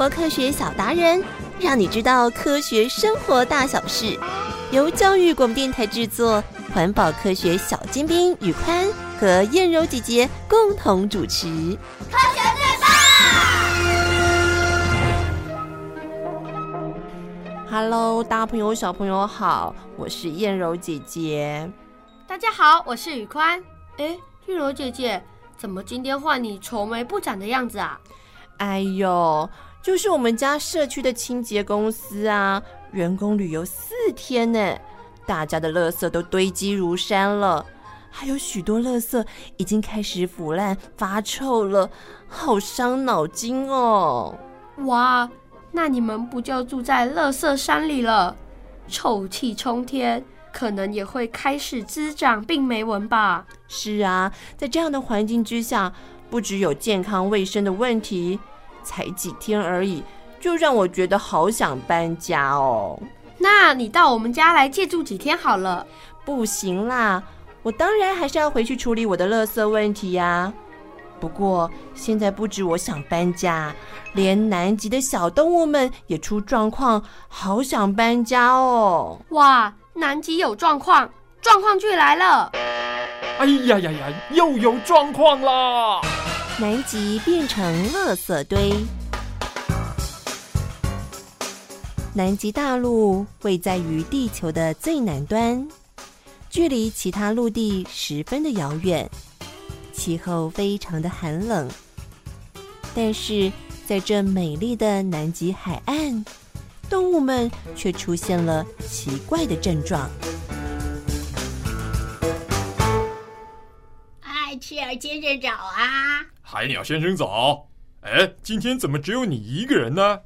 活科学小达人，让你知道科学生活大小事。由教育广播电台制作，环保科学小尖兵宇宽和燕柔姐姐共同主持。科学最棒！Hello，大朋友小朋友好，我是燕柔姐姐。大家好，我是宇宽。哎，燕柔姐姐，怎么今天换你愁眉不展的样子啊？哎呦，就是我们家社区的清洁公司啊，员工旅游四天呢，大家的垃圾都堆积如山了，还有许多垃圾已经开始腐烂发臭了，好伤脑筋哦。哇，那你们不就住在垃圾山里了？臭气冲天，可能也会开始滋长病媒蚊吧？是啊，在这样的环境之下，不只有健康卫生的问题。才几天而已，就让我觉得好想搬家哦。那你到我们家来借住几天好了。不行啦，我当然还是要回去处理我的垃圾问题呀。不过现在不止我想搬家，连南极的小动物们也出状况，好想搬家哦。哇，南极有状况，状况剧来了！哎呀呀呀，又有状况啦！南极变成垃圾堆。南极大陆位在于地球的最南端，距离其他陆地十分的遥远，气候非常的寒冷。但是在这美丽的南极海岸，动物们却出现了奇怪的症状。哎，赤儿先生早啊！海鸟先生早，哎，今天怎么只有你一个人呢？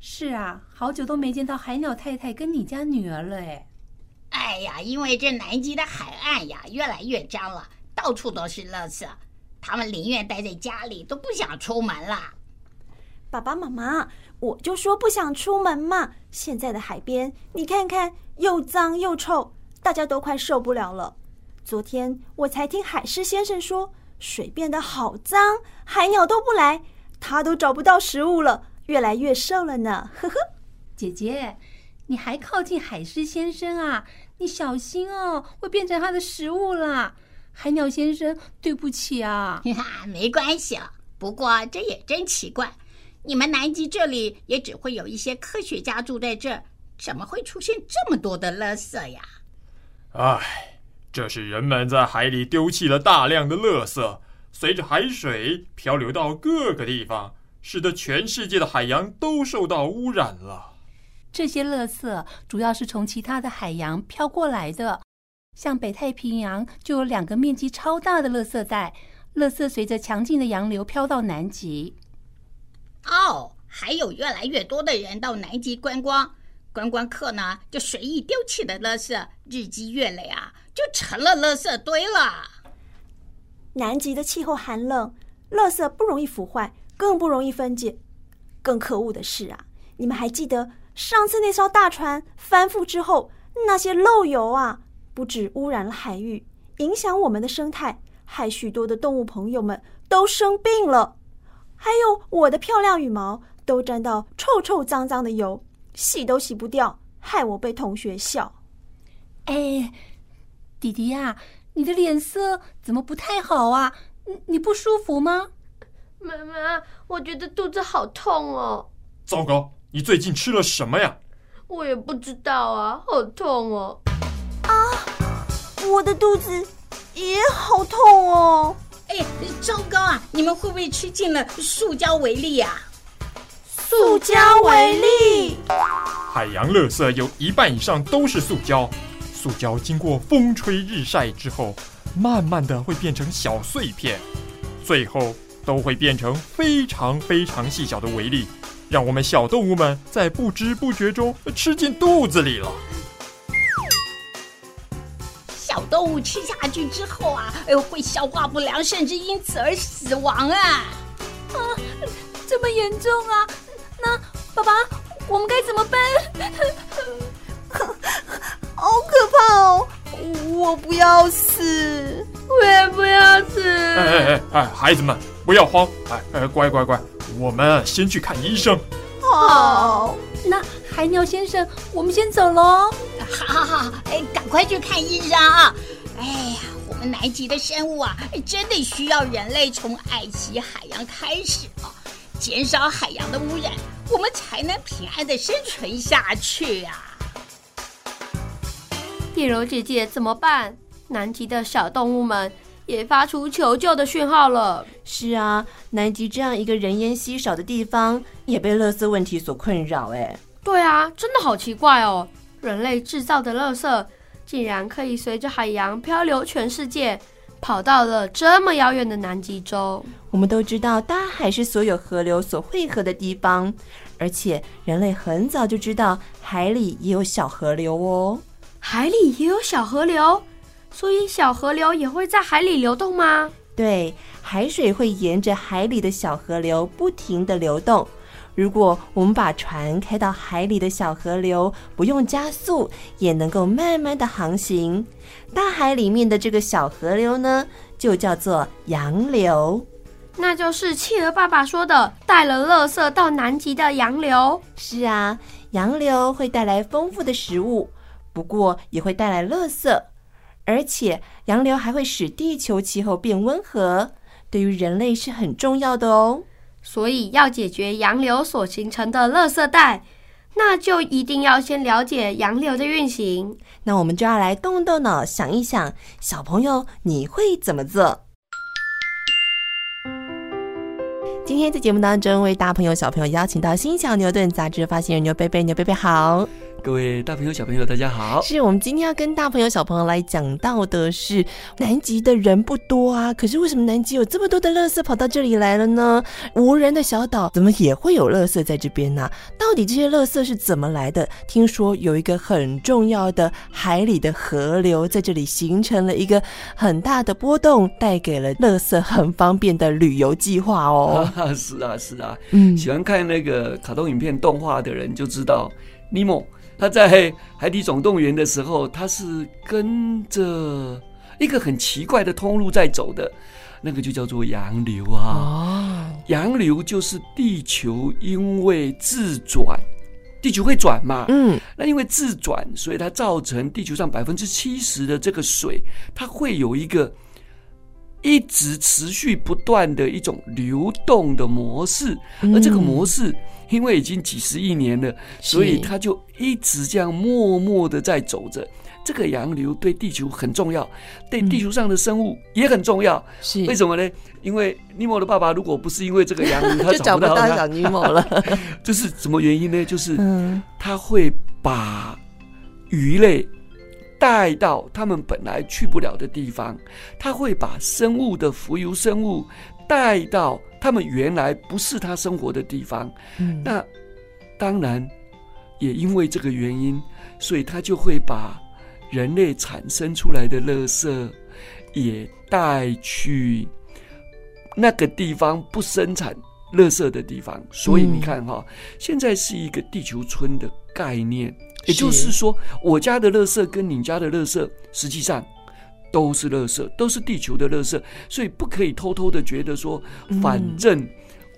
是啊，好久都没见到海鸟太太跟你家女儿了哎。哎呀，因为这南极的海岸呀越来越脏了，到处都是垃圾，他们宁愿待在家里，都不想出门啦。爸爸妈妈，我就说不想出门嘛。现在的海边，你看看，又脏又臭，大家都快受不了了。昨天我才听海狮先生说。水变得好脏，海鸟都不来，它都找不到食物了，越来越瘦了呢。呵呵，姐姐，你还靠近海狮先生啊？你小心哦，会变成它的食物啦。海鸟先生，对不起啊。哈，没关系了。不过这也真奇怪，你们南极这里也只会有一些科学家住在这儿，怎么会出现这么多的垃圾呀？唉。这是人们在海里丢弃了大量的垃圾，随着海水漂流到各个地方，使得全世界的海洋都受到污染了。这些垃圾主要是从其他的海洋飘过来的，像北太平洋就有两个面积超大的垃圾带，垃圾随着强劲的洋流飘到南极。哦，还有越来越多的人到南极观光，观光客呢就随意丢弃的垃圾，日积月累啊。就成了垃圾堆了。南极的气候寒冷，垃圾不容易腐坏，更不容易分解。更可恶的是啊，你们还记得上次那艘大船翻覆之后，那些漏油啊，不止污染了海域，影响我们的生态，害许多的动物朋友们都生病了。还有我的漂亮羽毛都沾到臭臭脏脏的油，洗都洗不掉，害我被同学笑。哎。弟弟呀，你的脸色怎么不太好啊？你你不舒服吗？妈妈，我觉得肚子好痛哦。糟糕，你最近吃了什么呀？我也不知道啊，好痛哦。啊，我的肚子也好痛哦。哎，糟糕啊！你们会不会吃进了塑胶微粒呀？塑胶为例。海洋垃圾有一半以上都是塑胶。塑胶经过风吹日晒之后，慢慢的会变成小碎片，最后都会变成非常非常细小的微粒，让我们小动物们在不知不觉中吃进肚子里了。小动物吃下去之后啊，哎呦，会消化不良，甚至因此而死亡啊！啊，这么严重啊？那爸爸，我们该怎么办？好可怕哦！我不要死，我也不要死。哎哎哎哎，孩子们不要慌，哎哎，乖乖乖，我们先去看医生。好。那海鸟先生，我们先走喽。好好好，哎，赶快去看医生啊！哎呀，我们南极的生物啊，真的需要人类从爱惜海洋开始啊，减少海洋的污染，我们才能平安的生存下去啊！电柔姐姐，怎么办？南极的小动物们也发出求救的讯号了。是啊，南极这样一个人烟稀少的地方，也被垃圾问题所困扰。哎，对啊，真的好奇怪哦，人类制造的垃圾竟然可以随着海洋漂流全世界，跑到了这么遥远的南极洲。我们都知道，大海是所有河流所汇合的地方，而且人类很早就知道海里也有小河流哦。海里也有小河流，所以小河流也会在海里流动吗？对，海水会沿着海里的小河流不停地流动。如果我们把船开到海里的小河流，不用加速，也能够慢慢的航行。大海里面的这个小河流呢，就叫做洋流。那就是企鹅爸爸说的带了垃圾到南极的洋流。是啊，洋流会带来丰富的食物。不过也会带来垃圾，而且洋流还会使地球气候变温和，对于人类是很重要的哦。所以要解决洋流所形成的垃圾带，那就一定要先了解洋流的运行。那我们就要来动动脑，想一想，小朋友你会怎么做？今天在节目当中，为大朋友、小朋友邀请到《新小牛顿》杂志发行人牛贝贝，牛贝贝好。各位大朋友、小朋友，大家好！是我们今天要跟大朋友、小朋友来讲到的是南极的人不多啊，可是为什么南极有这么多的垃圾跑到这里来了呢？无人的小岛怎么也会有垃圾在这边呢？到底这些垃圾是怎么来的？听说有一个很重要的海里的河流在这里形成了一个很大的波动，带给了垃圾很方便的旅游计划哦。是啊，是啊，嗯，喜欢看那个卡通影片动画的人就知道，尼莫。他在《海底总动员》的时候，他是跟着一个很奇怪的通路在走的，那个就叫做洋流啊。哦，洋流就是地球因为自转，地球会转嘛。嗯，那因为自转，所以它造成地球上百分之七十的这个水，它会有一个一直持续不断的一种流动的模式，而这个模式。因为已经几十亿年了，所以它就一直这样默默的在走着。这个洋流对地球很重要，对地球上的生物也很重要。是为什么呢？因为尼莫的爸爸如果不是因为这个洋流，他找不到小尼莫了。这是什么原因呢？就是他会把鱼类带到他们本来去不了的地方，他会把生物的浮游生物带到。他们原来不是他生活的地方，嗯，那当然也因为这个原因，所以他就会把人类产生出来的垃圾也带去那个地方不生产垃圾的地方。所以你看哈，现在是一个地球村的概念，也就是说，我家的垃圾跟你家的垃圾实际上。都是垃圾，都是地球的垃圾，所以不可以偷偷的觉得说，反正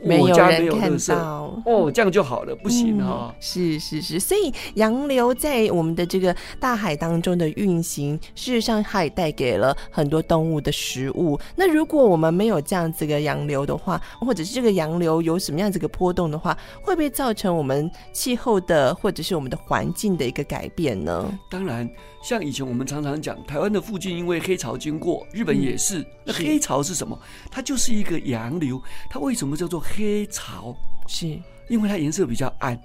我家没有人看到，哦，这样就好了，不行哈。是是是，所以洋流在我们的这个大海当中的运行，事实上它也带给了很多动物的食物。那如果我们没有这样子个洋流的话，或者是这个洋流有什么样子个波动的话，会不会造成我们气候的或者是我们的环境的一个改变呢？当然。像以前我们常常讲，台湾的附近因为黑潮经过，日本也是。那黑潮是什么？它就是一个洋流。它为什么叫做黑潮？是因为它颜色比较暗。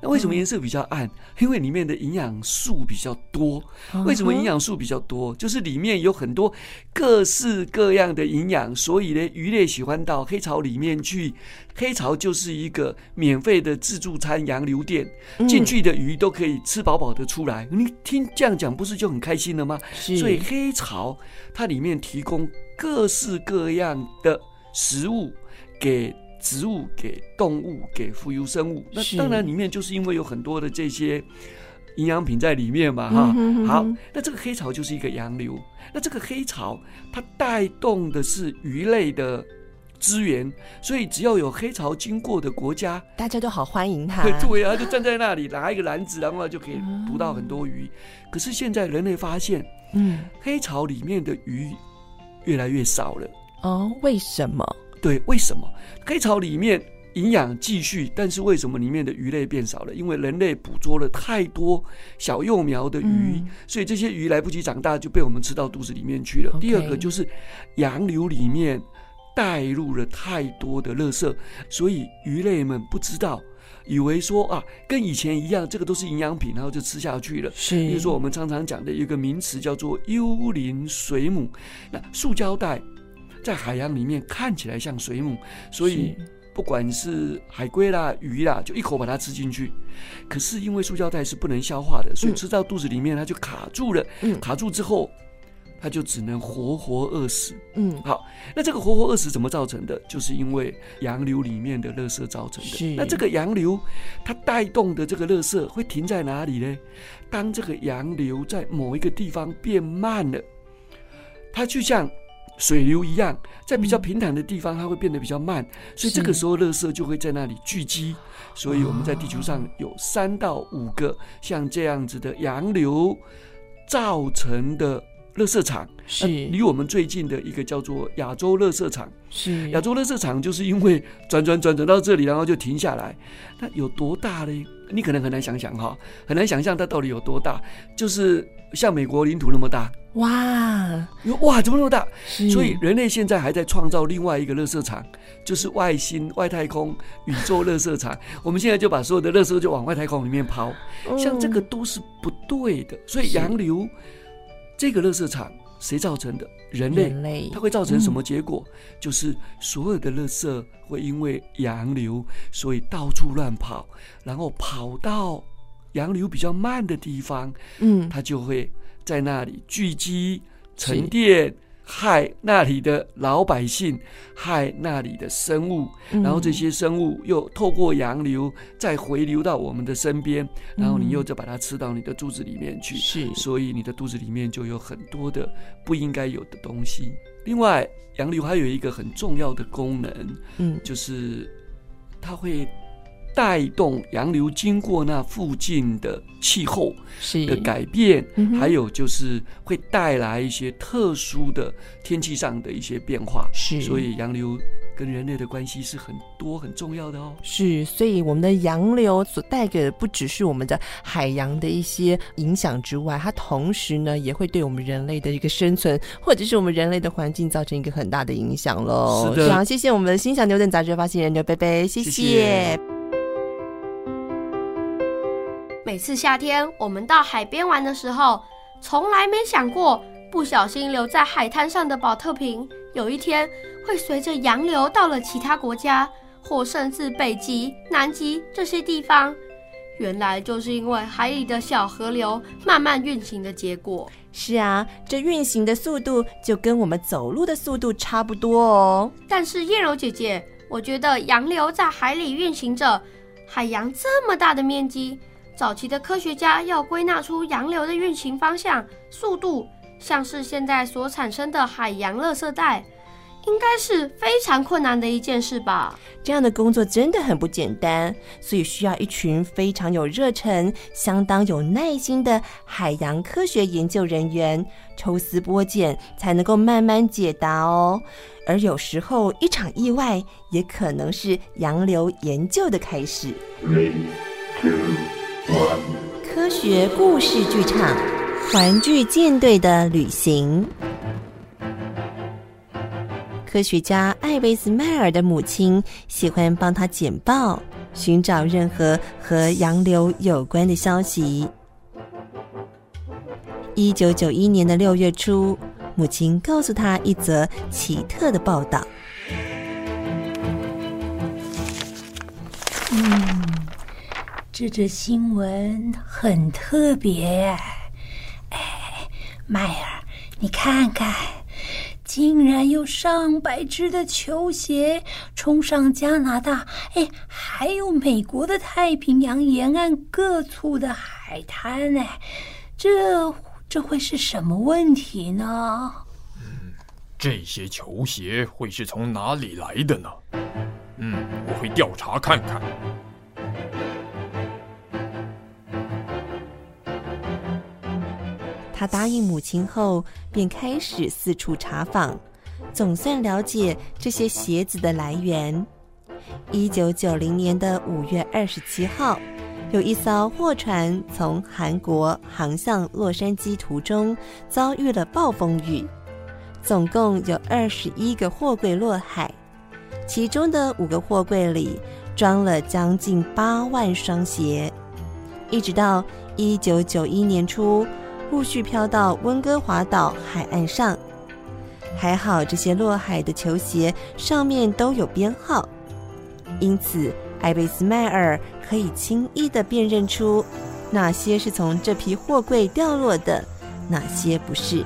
那为什么颜色比较暗？因为里面的营养素比较多。为什么营养素比较多？就是里面有很多各式各样的营养，所以呢，鱼类喜欢到黑潮里面去。黑潮就是一个免费的自助餐洋流店，进去的鱼都可以吃饱饱的出来。你听这样讲，不是就很开心了吗？所以黑潮它里面提供各式各样的食物给。植物给动物给浮游生物，那当然里面就是因为有很多的这些营养品在里面嘛，哈。好，那这个黑潮就是一个洋流，那这个黑潮它带动的是鱼类的资源，所以只要有黑潮经过的国家，大家都好欢迎他。对啊，就站在那里拿一个篮子，然后就可以捕到很多鱼。嗯、可是现在人类发现，嗯，黑潮里面的鱼越来越少了。哦，为什么？对，为什么？黑潮里面营养继续，但是为什么里面的鱼类变少了？因为人类捕捉了太多小幼苗的鱼，嗯、所以这些鱼来不及长大就被我们吃到肚子里面去了。第二个就是洋流里面。带入了太多的垃圾，所以鱼类们不知道，以为说啊，跟以前一样，这个都是营养品，然后就吃下去了。是，比如说我们常常讲的一个名词叫做幽灵水母。那塑胶袋在海洋里面看起来像水母，所以不管是海龟啦、鱼啦，就一口把它吃进去。可是因为塑胶袋是不能消化的，所以吃到肚子里面它就卡住了。嗯，卡住之后。它就只能活活饿死。嗯，好，那这个活活饿死怎么造成的？就是因为洋流里面的垃圾造成的。那这个洋流它带动的这个垃圾会停在哪里呢？当这个洋流在某一个地方变慢了，它就像水流一样，在比较平坦的地方它会变得比较慢，所以这个时候垃圾就会在那里聚集。所以我们在地球上有三到五个像这样子的洋流造成的。垃圾场是离我们最近的一个叫做亚洲垃圾场。是亚洲垃圾场，就是因为转转转转到这里，然后就停下来。那有多大嘞？你可能很难想象哈，很难想象它到底有多大。就是像美国领土那么大。哇，哇，怎么那么大？所以人类现在还在创造另外一个垃圾场，就是外星、外太空、宇宙垃圾场。我们现在就把所有的垃圾就往外太空里面抛，像这个都是不对的。所以洋流。这个垃圾场谁造成的？人类，人类，它会造成什么结果？嗯、就是所有的垃圾会因为洋流，所以到处乱跑，然后跑到洋流比较慢的地方，嗯，它就会在那里聚集、沉淀。害那里的老百姓，害那里的生物，然后这些生物又透过洋流再回流到我们的身边，然后你又再把它吃到你的肚子里面去，是，所以你的肚子里面就有很多的不应该有的东西。另外，洋流还有一个很重要的功能，嗯，就是它会。带动洋流经过那附近的气候的改变，嗯、还有就是会带来一些特殊的天气上的一些变化。是，所以洋流跟人类的关系是很多很重要的哦。是，所以我们的洋流所带给的不只是我们的海洋的一些影响之外，它同时呢也会对我们人类的一个生存，或者是我们人类的环境造成一个很大的影响喽。是的，好，谢谢我们的《心想牛顿》杂志发行人刘贝贝，谢谢。谢谢每次夏天我们到海边玩的时候，从来没想过不小心留在海滩上的保特瓶，有一天会随着洋流到了其他国家，或甚至北极、南极这些地方。原来就是因为海里的小河流慢慢运行的结果。是啊，这运行的速度就跟我们走路的速度差不多哦。但是燕柔姐姐，我觉得洋流在海里运行着，海洋这么大的面积。早期的科学家要归纳出洋流的运行方向、速度，像是现在所产生的海洋垃圾带，应该是非常困难的一件事吧？这样的工作真的很不简单，所以需要一群非常有热忱、相当有耐心的海洋科学研究人员抽丝剥茧，才能够慢慢解答哦。而有时候，一场意外也可能是洋流研究的开始。科学故事剧场《玩具舰队的旅行》。科学家艾维斯迈尔的母亲喜欢帮他简报，寻找任何和洋流有关的消息。一九九一年的六月初，母亲告诉他一则奇特的报道。这则新闻很特别，哎，迈尔，你看看，竟然有上百只的球鞋冲上加拿大，哎，还有美国的太平洋沿岸各处的海滩，哎，这这会是什么问题呢？这些球鞋会是从哪里来的呢？嗯，我会调查看看。他答应母亲后，便开始四处查访，总算了解这些鞋子的来源。一九九零年的五月二十七号，有一艘货船从韩国航向洛杉矶途中遭遇了暴风雨，总共有二十一个货柜落海，其中的五个货柜里装了将近八万双鞋，一直到一九九一年初。陆续飘到温哥华岛海岸上，还好这些落海的球鞋上面都有编号，因此艾贝斯迈尔可以轻易地辨认出哪些是从这批货柜掉落的，哪些不是。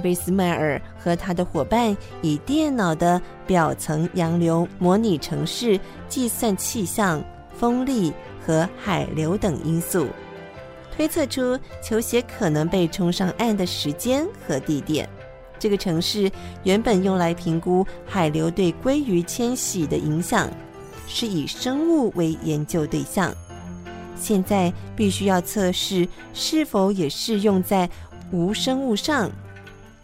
艾贝斯迈尔和他的伙伴以电脑的表层洋流模拟城市计算气象、风力和海流等因素，推测出球鞋可能被冲上岸的时间和地点。这个城市原本用来评估海流对鲑鱼迁徙的影响，是以生物为研究对象。现在必须要测试是否也适用在无生物上。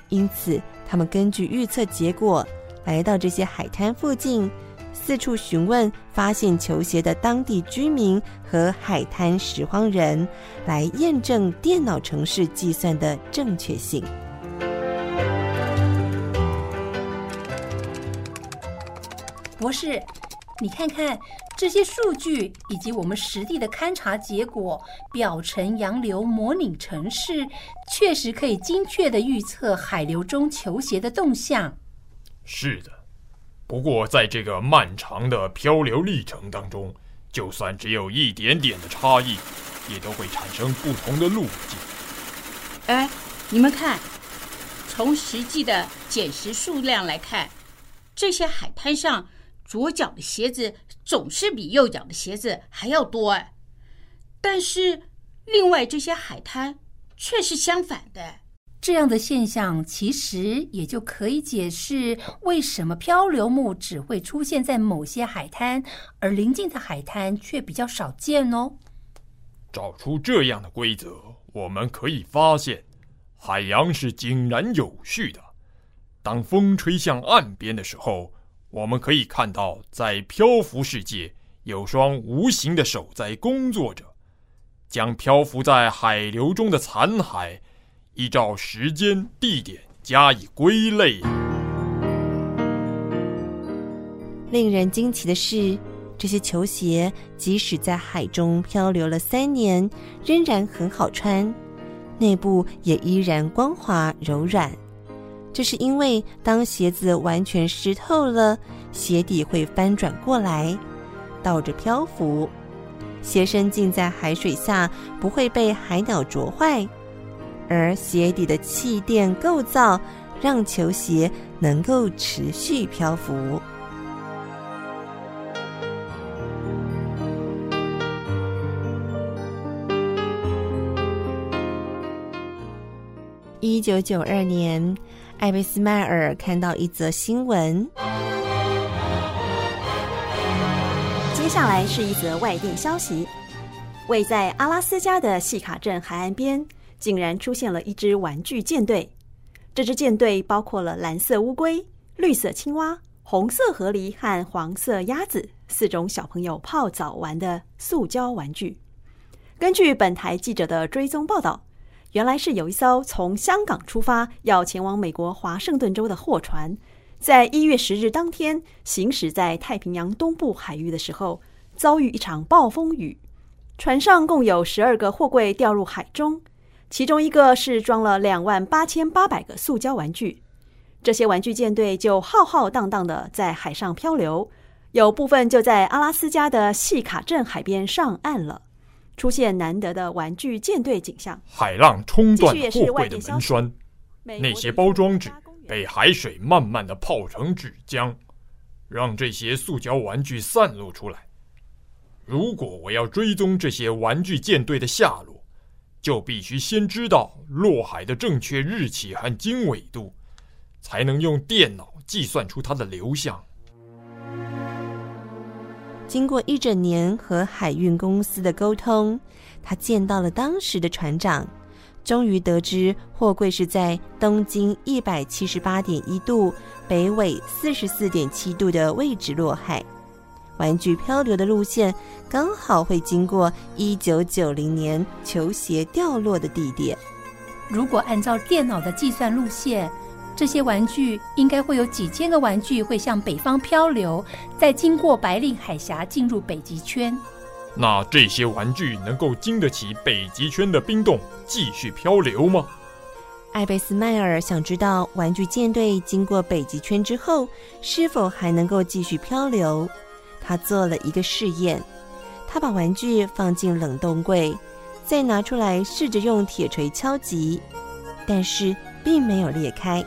因此，他们根据预测结果，来到这些海滩附近，四处询问发现球鞋的当地居民和海滩拾荒人，来验证电脑程式计算的正确性。博士，你看看。这些数据以及我们实地的勘察结果，表层洋流模拟城市确实可以精确地预测海流中球鞋的动向。是的，不过在这个漫长的漂流历程当中，就算只有一点点的差异，也都会产生不同的路径。哎，你们看，从实际的捡拾数量来看，这些海滩上。左脚的鞋子总是比右脚的鞋子还要多哎，但是另外这些海滩却是相反的。这样的现象其实也就可以解释为什么漂流木只会出现在某些海滩，而邻近的海滩却比较少见哦。找出这样的规则，我们可以发现，海洋是井然有序的。当风吹向岸边的时候，我们可以看到，在漂浮世界有双无形的手在工作着，将漂浮在海流中的残骸依照时间、地点加以归类。令人惊奇的是，这些球鞋即使在海中漂流了三年，仍然很好穿，内部也依然光滑柔软。这是因为，当鞋子完全湿透了，鞋底会翻转过来，倒着漂浮，鞋身浸在海水下不会被海鸟啄坏，而鞋底的气垫构造让球鞋能够持续漂浮。一九九二年。艾维斯迈尔看到一则新闻。接下来是一则外电消息：位在阿拉斯加的西卡镇海岸边，竟然出现了一支玩具舰队。这支舰队包括了蓝色乌龟、绿色青蛙、红色河狸和黄色鸭子四种小朋友泡澡玩的塑胶玩具。根据本台记者的追踪报道。原来是有一艘从香港出发要前往美国华盛顿州的货船，在一月十日当天行驶在太平洋东部海域的时候，遭遇一场暴风雨。船上共有十二个货柜掉入海中，其中一个是装了两万八千八百个塑胶玩具。这些玩具舰队就浩浩荡荡的在海上漂流，有部分就在阿拉斯加的西卡镇海边上岸了。出现难得的玩具舰队景象，海浪冲断货柜的门栓，那些包装纸被海水慢慢的泡成纸浆，让这些塑胶玩具散落出来。如果我要追踪这些玩具舰队的下落，就必须先知道落海的正确日期和经纬度，才能用电脑计算出它的流向。经过一整年和海运公司的沟通，他见到了当时的船长，终于得知货柜是在东经一百七十八点一度、北纬四十四点七度的位置落海。玩具漂流的路线刚好会经过一九九零年球鞋掉落的地点。如果按照电脑的计算路线，这些玩具应该会有几千个玩具会向北方漂流，再经过白令海峡进入北极圈。那这些玩具能够经得起北极圈的冰冻，继续漂流吗？艾贝斯迈尔想知道，玩具舰队经过北极圈之后，是否还能够继续漂流。他做了一个试验，他把玩具放进冷冻柜，再拿出来试着用铁锤敲击，但是并没有裂开。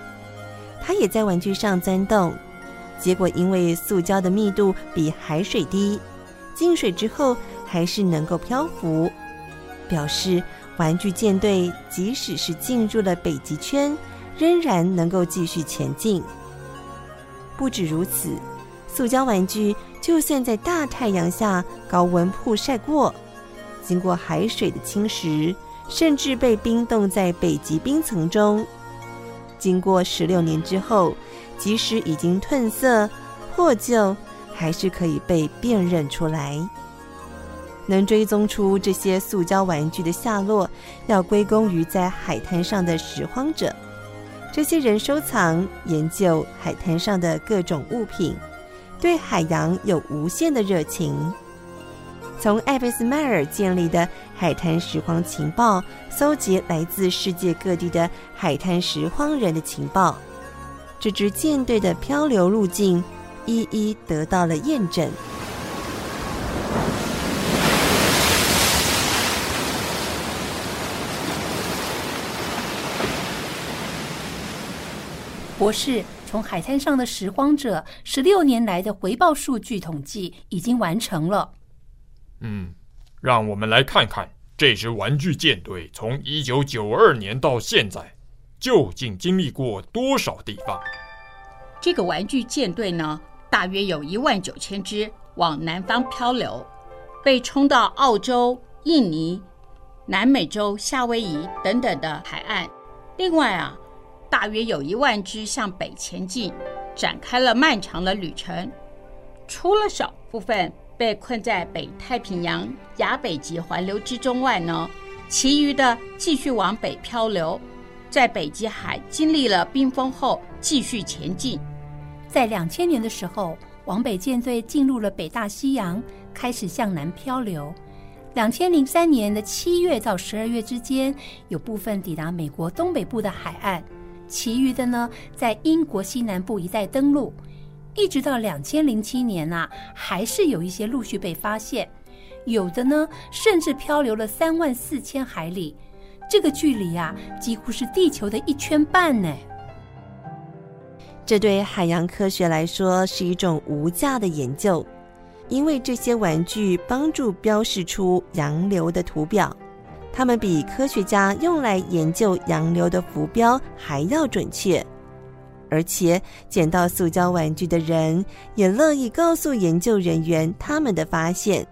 他也在玩具上钻洞，结果因为塑胶的密度比海水低，进水之后还是能够漂浮，表示玩具舰队即使是进入了北极圈，仍然能够继续前进。不止如此，塑胶玩具就算在大太阳下高温曝晒过，经过海水的侵蚀，甚至被冰冻在北极冰层中。经过十六年之后，即使已经褪色、破旧，还是可以被辨认出来。能追踪出这些塑胶玩具的下落，要归功于在海滩上的拾荒者。这些人收藏、研究海滩上的各种物品，对海洋有无限的热情。从艾贝斯迈尔建立的海滩拾荒情报，搜集来自世界各地的海滩拾荒人的情报，这支舰队的漂流路径一一得到了验证。博士，从海滩上的拾荒者十六年来的回报数据统计已经完成了。嗯，让我们来看看这支玩具舰队从一九九二年到现在，究竟经历过多少地方？这个玩具舰队呢，大约有一万九千只往南方漂流，被冲到澳洲、印尼、南美洲、夏威夷等等的海岸。另外啊，大约有一万只向北前进，展开了漫长的旅程。除了少部分。被困在北太平洋亚北极环流之中外呢，其余的继续往北漂流，在北极海经历了冰封后继续前进。在两千年的时候，往北舰队进入了北大西洋，开始向南漂流。两千零三年的七月到十二月之间，有部分抵达美国东北部的海岸，其余的呢，在英国西南部一带登陆。一直到两千零七年啊，还是有一些陆续被发现，有的呢甚至漂流了三万四千海里，这个距离啊几乎是地球的一圈半呢。这对海洋科学来说是一种无价的研究，因为这些玩具帮助标示出洋流的图表，它们比科学家用来研究洋流的浮标还要准确。而且，捡到塑胶玩具的人也乐意告诉研究人员他们的发现。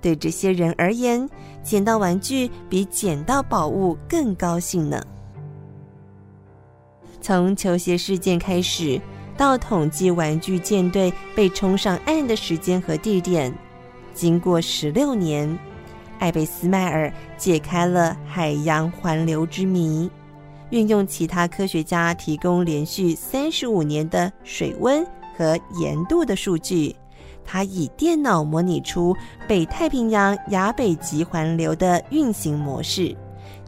对这些人而言，捡到玩具比捡到宝物更高兴呢。从球鞋事件开始，到统计玩具舰队被冲上岸的时间和地点，经过十六年，艾贝斯迈尔解开了海洋环流之谜。运用其他科学家提供连续三十五年的水温和盐度的数据，他以电脑模拟出北太平洋亚北极环流的运行模式，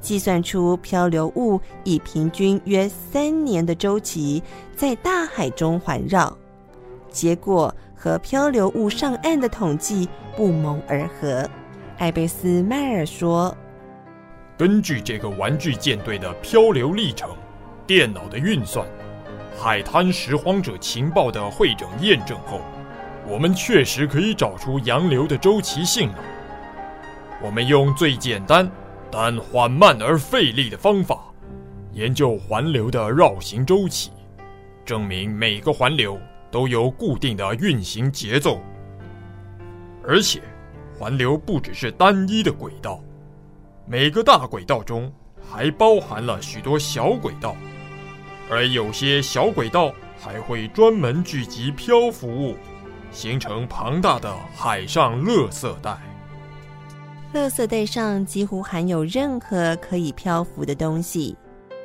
计算出漂流物以平均约三年的周期在大海中环绕，结果和漂流物上岸的统计不谋而合。艾贝斯迈尔说。根据这个玩具舰队的漂流历程、电脑的运算、海滩拾荒者情报的汇整验证后，我们确实可以找出洋流的周期性了。我们用最简单但缓慢而费力的方法，研究环流的绕行周期，证明每个环流都有固定的运行节奏。而且，环流不只是单一的轨道，每个大轨道中还包含了许多小轨道，而有些小轨道还会专门聚集漂浮物。形成庞大的海上垃圾带。垃圾带上几乎含有任何可以漂浮的东西，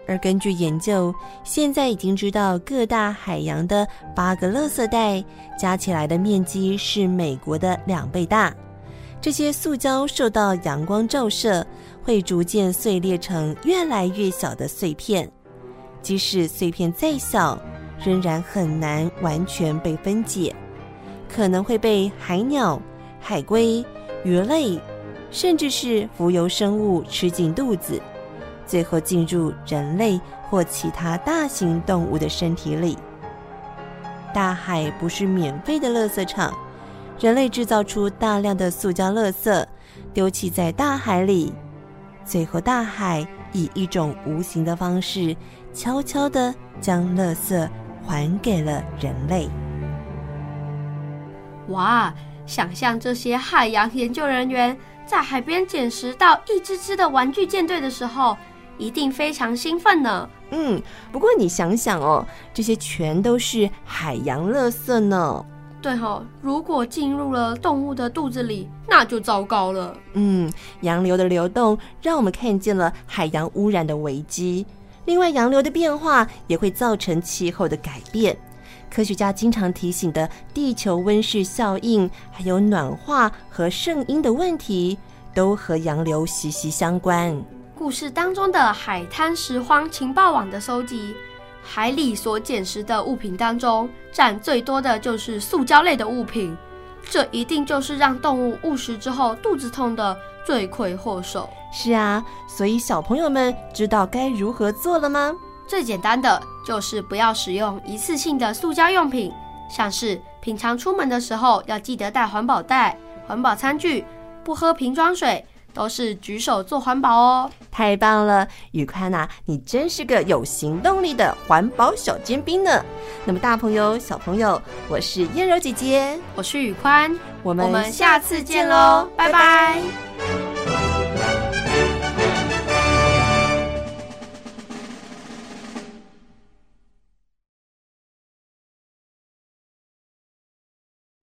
而根据研究，现在已经知道各大海洋的八个垃圾带加起来的面积是美国的两倍大。这些塑胶受到阳光照射，会逐渐碎裂成越来越小的碎片。即使碎片再小，仍然很难完全被分解。可能会被海鸟、海龟、鱼类，甚至是浮游生物吃进肚子，最后进入人类或其他大型动物的身体里。大海不是免费的垃圾场，人类制造出大量的塑胶垃圾，丢弃在大海里，最后大海以一种无形的方式，悄悄地将垃圾还给了人类。哇！想象这些海洋研究人员在海边捡拾到一只只的玩具舰队的时候，一定非常兴奋呢。嗯，不过你想想哦，这些全都是海洋垃圾呢。对哦，如果进入了动物的肚子里，那就糟糕了。嗯，洋流的流动让我们看见了海洋污染的危机。另外，洋流的变化也会造成气候的改变。科学家经常提醒的地球温室效应，还有暖化和圣婴的问题，都和洋流息息相关。故事当中的海滩拾荒情报网的收集，海里所捡拾的物品当中，占最多的就是塑胶类的物品。这一定就是让动物误食之后肚子痛的罪魁祸首。是啊，所以小朋友们知道该如何做了吗？最简单的就是不要使用一次性的塑胶用品，像是平常出门的时候要记得带环保袋、环保餐具，不喝瓶装水，都是举手做环保哦。太棒了，宇宽呐，你真是个有行动力的环保小尖兵呢。那么大朋友、小朋友，我是燕柔姐姐，我是宇宽，我们下次见喽，拜拜。拜拜。